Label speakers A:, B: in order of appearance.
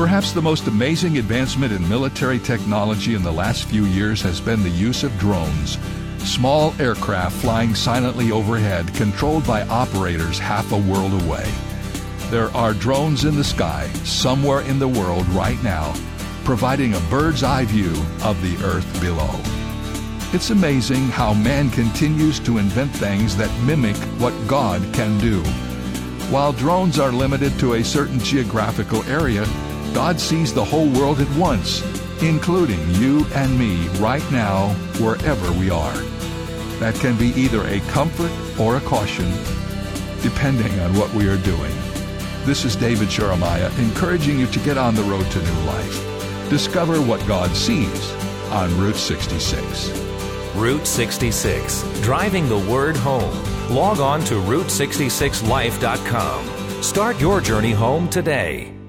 A: Perhaps the most amazing advancement in military technology in the last few years has been the use of drones. Small aircraft flying silently overhead, controlled by operators half a world away. There are drones in the sky, somewhere in the world right now, providing a bird's eye view of the earth below. It's amazing how man continues to invent things that mimic what God can do. While drones are limited to a certain geographical area, God sees the whole world at once, including you and me right now, wherever we are. That can be either a comfort or a caution, depending on what we are doing. This is David Jeremiah encouraging you to get on the road to new life. Discover what God sees on Route 66.
B: Route 66, driving the word home. Log on to Route66Life.com. Start your journey home today.